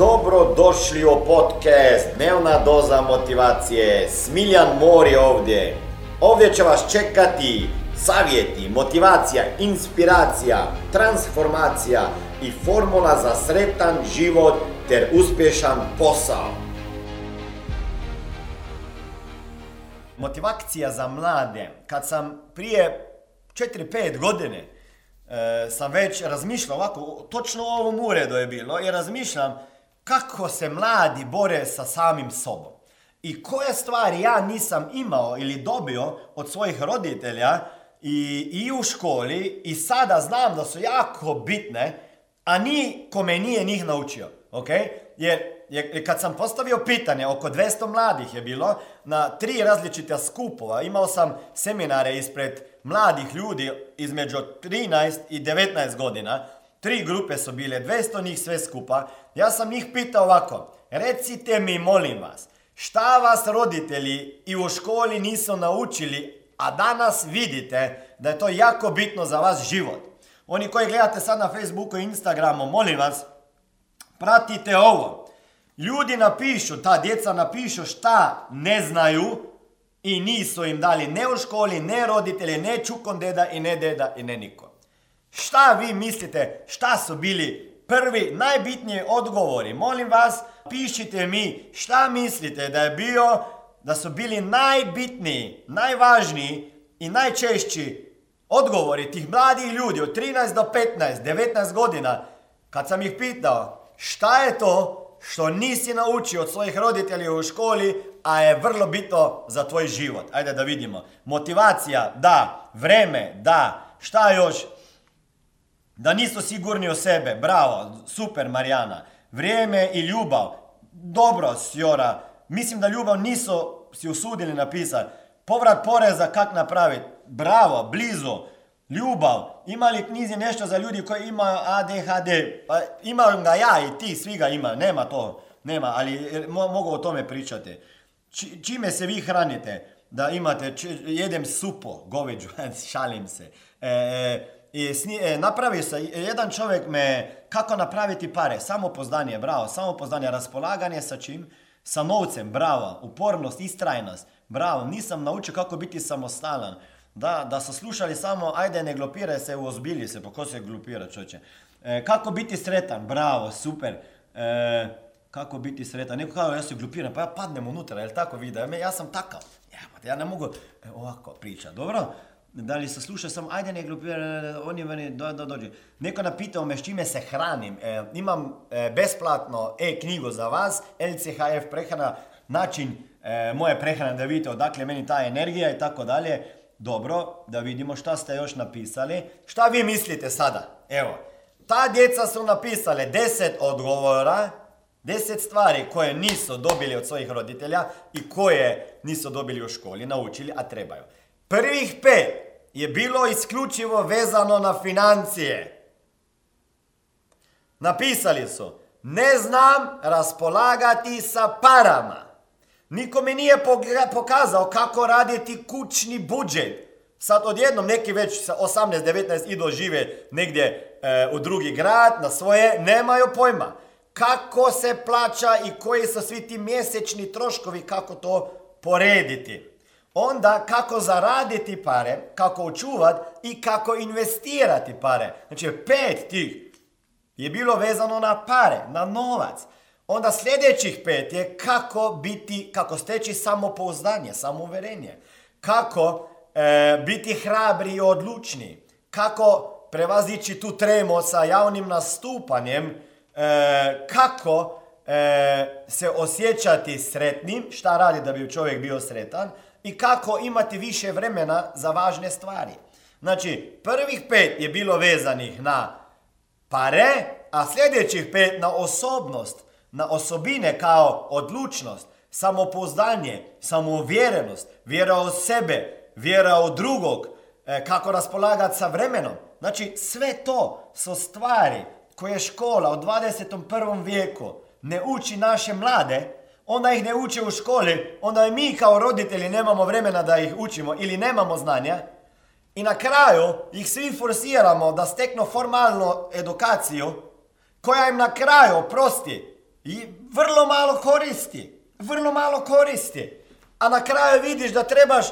Dobro došli u podcast Dnevna doza motivacije. Smiljan Mor je ovdje. Ovdje će vas čekati savjeti, motivacija, inspiracija, transformacija i formula za sretan život ter uspješan posao. Motivacija za mlade. Kad sam prije 4-5 godine e, sam već razmišljao točno u ovom uredu je bilo i razmišljam kako se mladi bore sa samim sobom. I koje stvari ja nisam imao ili dobio od svojih roditelja i, i u školi i sada znam da su jako bitne, a ni kome nije njih naučio. ok? Jer, jer kad sam postavio pitanje, oko 200 mladih je bilo, na tri različita skupova, imao sam seminare ispred mladih ljudi između 13 i 19 godina, tri grupe su bile, 200 njih sve skupa, ja sam ih pitao ovako, recite mi molim vas, šta vas roditelji i u školi nisu naučili, a danas vidite da je to jako bitno za vas život. Oni koji gledate sad na Facebooku i Instagramu, molim vas, pratite ovo. Ljudi napišu, ta djeca napišu šta ne znaju i nisu im dali ne u školi, ne roditelji, ne čukon deda i ne deda i ne niko. Šta vi mislite, šta su bili prvi, najbitniji odgovori? Molim vas, pišite mi šta mislite da je bio, da su bili najbitniji, najvažniji i najčešći odgovori tih mladih ljudi od 13 do 15, 19 godina. Kad sam ih pitao šta je to što nisi naučio od svojih roditelja u školi, a je vrlo bitno za tvoj život. Ajde da vidimo. Motivacija, da. Vreme, da. Šta još? Da nisu sigurni o sebe. Bravo, super Marijana. Vrijeme i ljubav. Dobro, Sjora. Mislim da ljubav nisu si usudili napisati. Povrat poreza kak napraviti. Bravo, blizu. Ljubav. Ima li knjizi nešto za ljudi koji imaju ADHD? Pa imam ga ja i ti, svi ga ima. Nema to. Nema, ali mogu o tome pričati. čime se vi hranite? Da imate, jedem supo, goveđu, šalim se. E, i e, napravi se, jedan čovjek me, kako napraviti pare, samopoznanje, bravo, samopoznanje, raspolaganje sa čim? Sa novcem, bravo, upornost, istrajnost, bravo, nisam naučio kako biti samostalan. Da, da su slušali samo, ajde ne glupiraj se, uozbilji se, pa ko se glupira čoče. E, kako biti sretan, bravo, super. E, kako biti sretan, neko kao ja se glupiram, pa ja padnem unutra, jel tako vidi, ja sam takav. Ja, ja ne mogu e, ovako pričati, dobro? Da li se sluša sam, ajde ne glupira, oni meni do, do, dođe. Neko napitao me s čime se hranim. E, imam e, besplatno e-knjigu za vas, LCHF prehrana, način e, moje prehrane da vidite odakle meni ta energija i tako dalje. Dobro, da vidimo šta ste još napisali. Šta vi mislite sada? Evo, ta djeca su napisale deset odgovora, deset stvari koje nisu dobili od svojih roditelja i koje nisu dobili u školi, naučili, a trebaju. Prvih pet je bilo isključivo vezano na financije. Napisali su, ne znam raspolagati sa parama. Niko mi nije pokazao kako raditi kućni budžet. Sad odjednom neki već sa 18-19 idu žive negdje e, u drugi grad, na svoje, nemaju pojma. Kako se plaća i koji su svi ti mjesečni troškovi, kako to porediti. Onda kako zaraditi pare, kako očuvati i kako investirati pare. Znači pet tih je bilo vezano na pare, na novac. Onda sljedećih pet je kako biti, kako steći samopouzdanje, samouverenje. Kako e, biti hrabri i odlučni. Kako prevazići tu tremo sa javnim nastupanjem. E, kako e, se osjećati sretnim. Šta radi da bi čovjek bio sretan i kako imati više vremena za važne stvari. Znači, prvih pet je bilo vezanih na pare, a sljedećih pet na osobnost, na osobine kao odlučnost, samopouzdanje, samouvjerenost, vjera u sebe, vjera u drugog, e, kako raspolagati sa vremenom. Znači, sve to su stvari koje škola u 21. vijeku ne uči naše mlade, onda ih ne uče u školi, onda mi kao roditelji nemamo vremena da ih učimo ili nemamo znanja i na kraju ih svi forsiramo da steknu formalnu edukaciju koja im na kraju, prosti, i vrlo malo koristi. Vrlo malo koristi. A na kraju vidiš da trebaš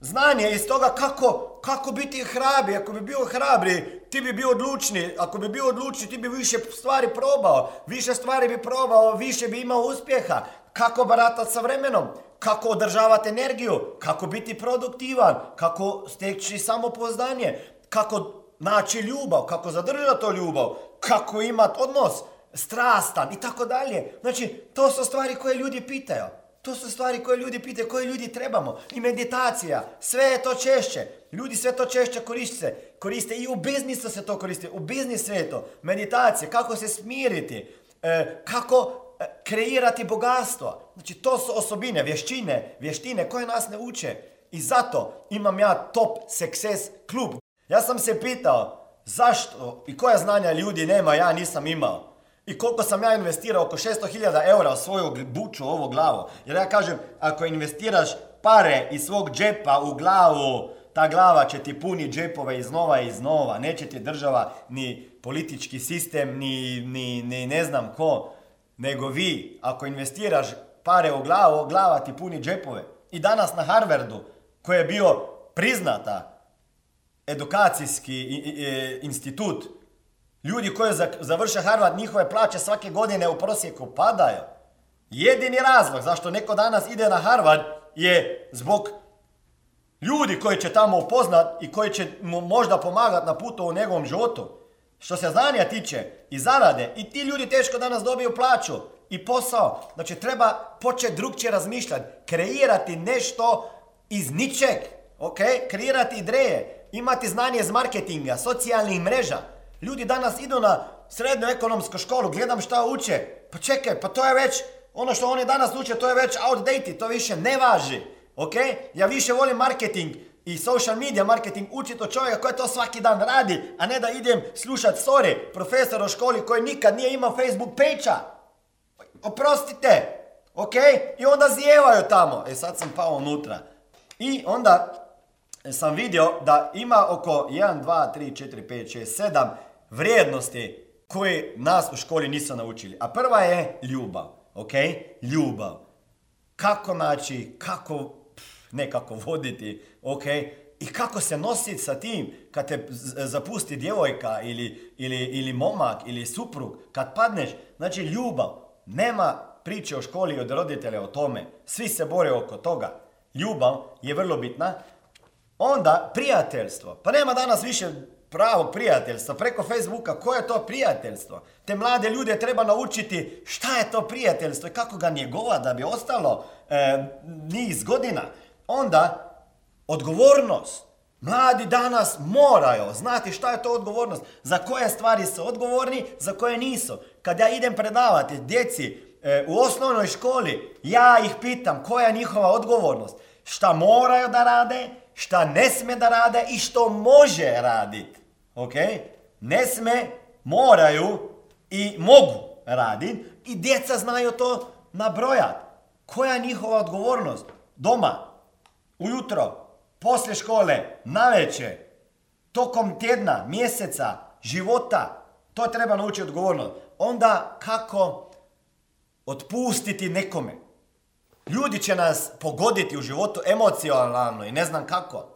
znanje iz toga kako, kako biti hrabri. Ako bi bio hrabri, ti bi bio odlučni. Ako bi bio odlučni, ti bi više stvari probao. Više stvari bi probao, više bi imao uspjeha. Kako baratati sa vremenom, kako održavati energiju, kako biti produktivan, kako steći samopoznanje, kako naći ljubav, kako zadržati to ljubav, kako imati odnos strastan i tako dalje. Znači, to su stvari koje ljudi pitaju. To su stvari koje ljudi pitaju, koje ljudi trebamo. I meditacija, sve je to češće. Ljudi sve to češće koriste. Koriste i u biznisu se to koriste. U biznis svijetu. Meditacija, kako se smiriti. E, kako e, kreirati bogatstvo. Znači, to su osobine, vještine, vještine koje nas ne uče. I zato imam ja top success klub. Ja sam se pitao zašto i koja znanja ljudi nema, ja nisam imao. I koliko sam ja investirao, oko 600.000 eura u svoju buču, ovo glavo. Jer ja kažem, ako investiraš pare iz svog džepa u glavu, ta glava će ti puni džepove iznova i iznova. Neće ti država ni politički sistem, ni, ni, ni ne znam ko. Nego vi, ako investiraš pare u glavu, glava ti puni džepove. I danas na Harvardu, koji je bio priznata edukacijski institut, Ljudi koji završe Harvard, njihove plaće svake godine u prosjeku padaju. Jedini razlog zašto neko danas ide na Harvard je zbog ljudi koji će tamo upoznat i koji će mu možda pomagati na putu u njegovom životu. Što se znanja tiče i zarade, i ti ljudi teško danas dobiju plaću i posao. Znači treba početi drugčije razmišljati, kreirati nešto iz ničeg, ok? Kreirati ideje, imati znanje iz marketinga, socijalnih mreža. Ljudi danas idu na srednju ekonomsku školu, gledam šta uče. Pa čekaj, pa to je već, ono što oni danas uče, to je već outdated, to više ne važi. Ok? Ja više volim marketing i social media marketing učiti od čovjeka koji to svaki dan radi, a ne da idem slušat sorry, profesor u školi koji nikad nije imao Facebook page Oprostite, ok? I onda zijevaju tamo. E sad sam pao unutra. I onda sam vidio da ima oko 1, 2, 3, 4, 5, 6, 7 vrijednosti koje nas u školi nisu naučili. A prva je ljubav, ok? Ljubav. Kako naći, kako, ne kako voditi, ok? I kako se nositi sa tim kad te zapusti djevojka ili, ili, ili momak ili suprug, kad padneš. Znači ljubav. Nema priče o školi od roditelja o tome. Svi se bore oko toga. Ljubav je vrlo bitna. Onda prijateljstvo. Pa nema danas više pravog prijateljstva, preko Facebooka, koje je to prijateljstvo? Te mlade ljude treba naučiti šta je to prijateljstvo i kako ga njegova da bi ostalo e, niz godina. Onda, odgovornost. Mladi danas moraju znati šta je to odgovornost, za koje stvari su odgovorni, za koje nisu. Kad ja idem predavati djeci e, u osnovnoj školi, ja ih pitam koja je njihova odgovornost, šta moraju da rade, šta ne sme da rade i što može raditi. Ok? Ne sme, moraju i mogu raditi i djeca znaju to nabrojati. Koja je njihova odgovornost? Doma, ujutro, poslije škole, naveče, tokom tjedna, mjeseca, života. To treba naučiti odgovornost. Onda kako otpustiti nekome. Ljudi će nas pogoditi u životu emocionalno i ne znam kako.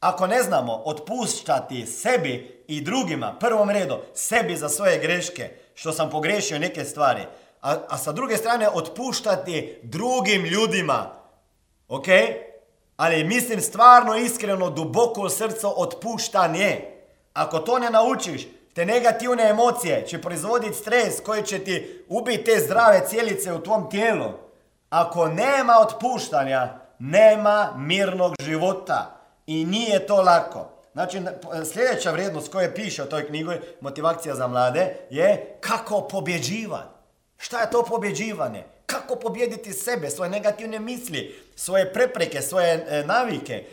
Ako ne znamo otpuštati sebi i drugima, prvom redu, sebi za svoje greške, što sam pogrešio neke stvari, a, a sa druge strane otpuštati drugim ljudima, ok? Ali mislim stvarno iskreno, duboko u srcu otpuštanje. Ako to ne naučiš, te negativne emocije će proizvoditi stres koji će ti ubiti te zdrave cijelice u tvom tijelu. Ako nema otpuštanja, nema mirnog života. I nije to lako. Znači, sljedeća vrijednost koja piše o toj knjigoj, Motivacija za mlade, je kako pobjeđivati. Šta je to pobjeđivanje? Kako pobjediti sebe, svoje negativne misli, svoje prepreke, svoje e, navike.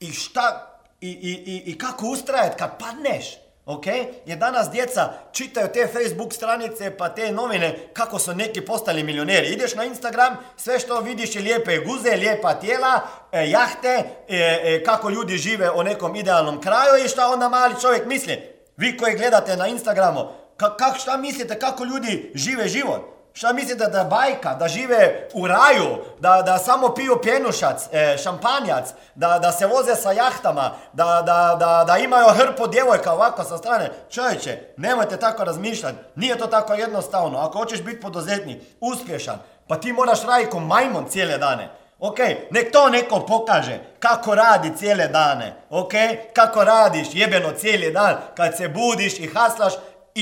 I šta, i, i, i kako ustrajati kad padneš. Ok? Jer danas djeca čitaju te Facebook stranice pa te novine kako su neki postali milioneri. Ideš na Instagram, sve što vidiš je lijepe guze, lijepa tijela, e, jahte, e, e, kako ljudi žive u nekom idealnom kraju i šta onda mali čovjek misli. Vi koji gledate na Instagramu, ka, šta mislite kako ljudi žive život? Šta mislite da je bajka, da žive u raju, da, da samo piju pjenušac, e, šampanjac, da, da se voze sa jahtama, da, da, da, imaju hrpu djevojka ovako sa strane? Čovječe, nemojte tako razmišljati, nije to tako jednostavno. Ako hoćeš biti poduzetnik, uspješan, pa ti moraš raditi ko majmon cijele dane. Ok, nek to neko pokaže kako radi cijele dane, ok? Kako radiš jebeno cijeli dan kad se budiš i haslaš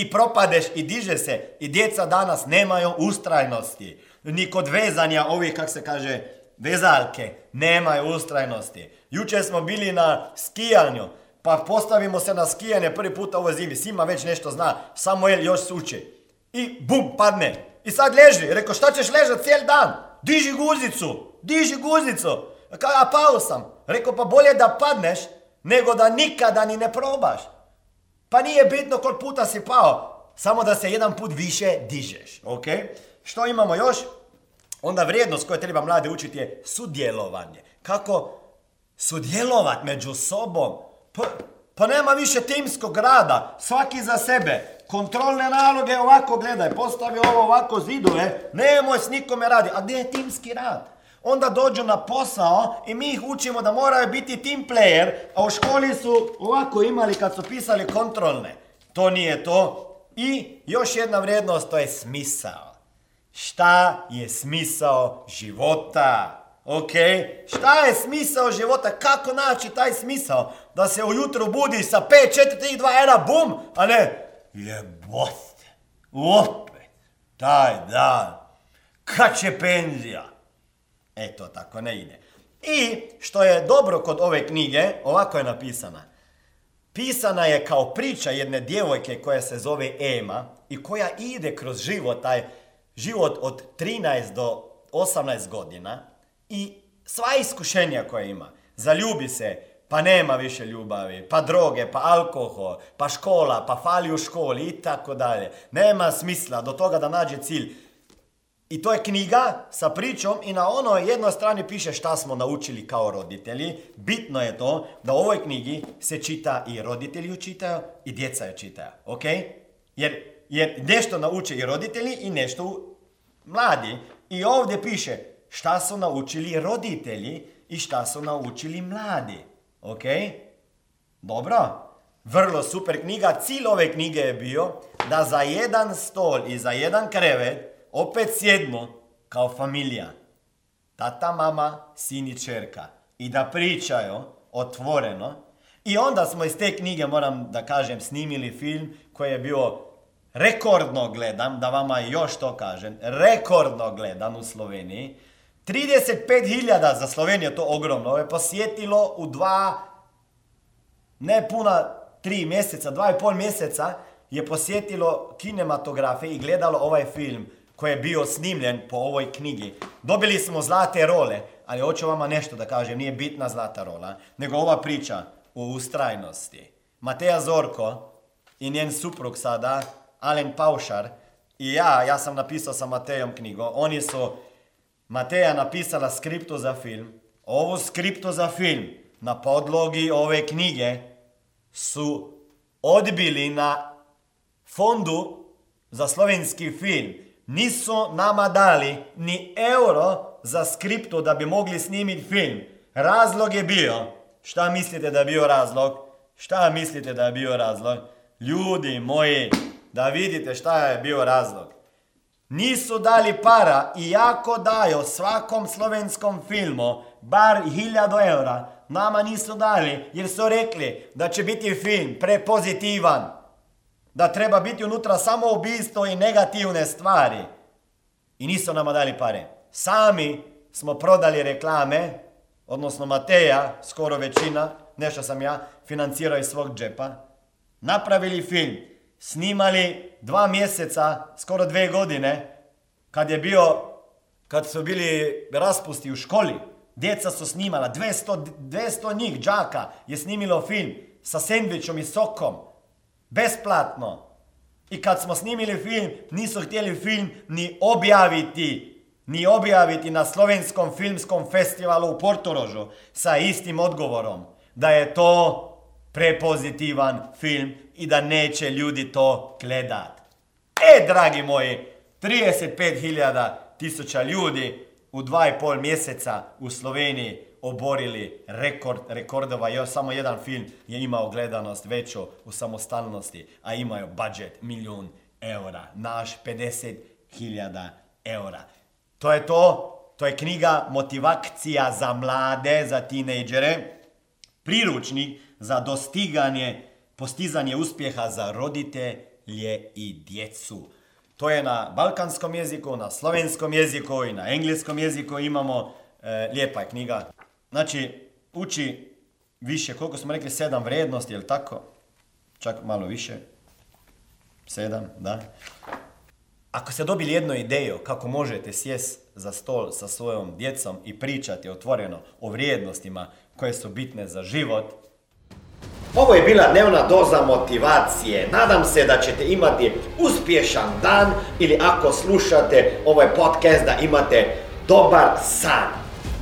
i propadeš i diže se. I djeca danas nemaju ustrajnosti. Ni kod vezanja ovih, kak se kaže, vezalke, nemaju ustrajnosti. Jučer smo bili na skijanju, pa postavimo se na skijanje prvi put ovoj zimi. Sima već nešto zna, Samuel još suči. I bum, padne. I sad leži. Rekao, šta ćeš ležati cijeli dan? Diži guzicu, diži guzicu. A pao sam. Rekao, pa bolje da padneš, nego da nikada ni ne probaš. Pa nije bitno koliko puta si pao, samo da se jedan put više dižeš, ok? Što imamo još? Onda vrijednost koju treba mlade učiti je sudjelovanje. Kako sudjelovat među sobom? Pa, pa nema više timskog rada, svaki za sebe. Kontrolne naloge ovako gledaj, postavi ovo ovako zidove, nemoj s nikome radi. A gdje je timski rad? Onda dođu na posao i mi ih učimo da moraju biti team player, a u školi su ovako imali kad su pisali kontrolne. To nije to. I još jedna vrijednost, to je smisao. Šta je smisao života? Ok? Šta je smisao života? Kako naći taj smisao? Da se ujutro budi sa 5, 4, 3, 2, 1, bum, a ne jebote. Opet. Taj dan. Kad će penzija? E, to tako ne ide. I što je dobro kod ove knjige, ovako je napisana. Pisana je kao priča jedne djevojke koja se zove Ema i koja ide kroz život, taj život od 13 do 18 godina i sva iskušenja koja ima. Zaljubi se, pa nema više ljubavi, pa droge, pa alkohol, pa škola, pa fali u školi i tako dalje. Nema smisla do toga da nađe cilj. I to je knjiga sa pričom i na onoj jednoj strani piše šta smo naučili kao roditelji. Bitno je to da u ovoj knjigi se čita i roditelji ju čitaju i djeca ju čitaju. Ok? Jer, jer nešto nauče i roditelji i nešto mladi. I ovdje piše šta su naučili roditelji i šta su naučili mladi. Ok? Dobro? Vrlo super knjiga. Cilj ove knjige je bio da za jedan stol i za jedan krevet opet sjedmo kao familija, tata, mama, sin i čerka i da pričaju otvoreno. I onda smo iz te knjige, moram da kažem, snimili film koji je bio rekordno gledan, da vama još to kažem, rekordno gledan u Sloveniji. 35.000 za Sloveniju, to ogromno, je posjetilo u dva, ne puna tri mjeseca, dva i pol mjeseca je posjetilo kinematografe i gledalo ovaj film koji je bio snimljen po ovoj knjigi. Dobili smo zlate role, ali hoću vama nešto da kažem, nije bitna zlata rola, nego ova priča o ustrajnosti. Mateja Zorko i njen suprug sada, Alen Paušar, i ja, ja sam napisao sa Matejom knjigu, oni su, Mateja napisala skriptu za film, ovu skriptu za film na podlogi ove knjige su odbili na fondu za slovenski film nisu nama dali ni euro za skriptu da bi mogli snimiti film. Razlog je bio, šta mislite da je bio razlog? Šta mislite da je bio razlog? Ljudi moji, da vidite šta je bio razlog. Nisu dali para, iako daju svakom slovenskom filmu bar hiljadu eura, nama nisu dali jer su rekli da će biti film prepozitivan da treba biti unutra samo ubijstvo i negativne stvari. I nisu nama dali pare. Sami smo prodali reklame, odnosno Mateja, skoro većina, nešto sam ja, financirao iz svog džepa. Napravili film, snimali dva mjeseca, skoro dve godine, kad je bio, kad su bili raspusti u školi. Djeca su snimala, 200, 200 njih, džaka, je snimilo film sa sendvičom i sokom. Besplatno. I kad smo snimili film, nisu htjeli film ni objaviti. Ni objaviti na Slovenskom filmskom festivalu u Portorožu sa istim odgovorom. Da je to prepozitivan film i da neće ljudi to gledat. E, dragi moji, 35.000 tisuća ljudi u dva i pol mjeseca u Sloveniji oborili rekord rekordova. Još samo jedan film je imao gledanost veću u samostalnosti, a imao budžet milijun eura. Naš 50.000 eura. To je to. To je knjiga Motivacija za mlade, za tinejdžere. Priručnik za dostiganje, postizanje uspjeha za roditelje i djecu. To je na balkanskom jeziku, na slovenskom jeziku i na engleskom jeziku imamo. E, lijepa je knjiga. Znači, uči više, koliko smo rekli, sedam vrijednosti, je li tako? Čak malo više. Sedam, da. Ako ste dobili jednu ideju kako možete sjest za stol sa svojom djecom i pričati otvoreno o vrijednostima koje su bitne za život, ovo je bila dnevna doza motivacije. Nadam se da ćete imati uspješan dan ili ako slušate ovaj podcast da imate dobar san.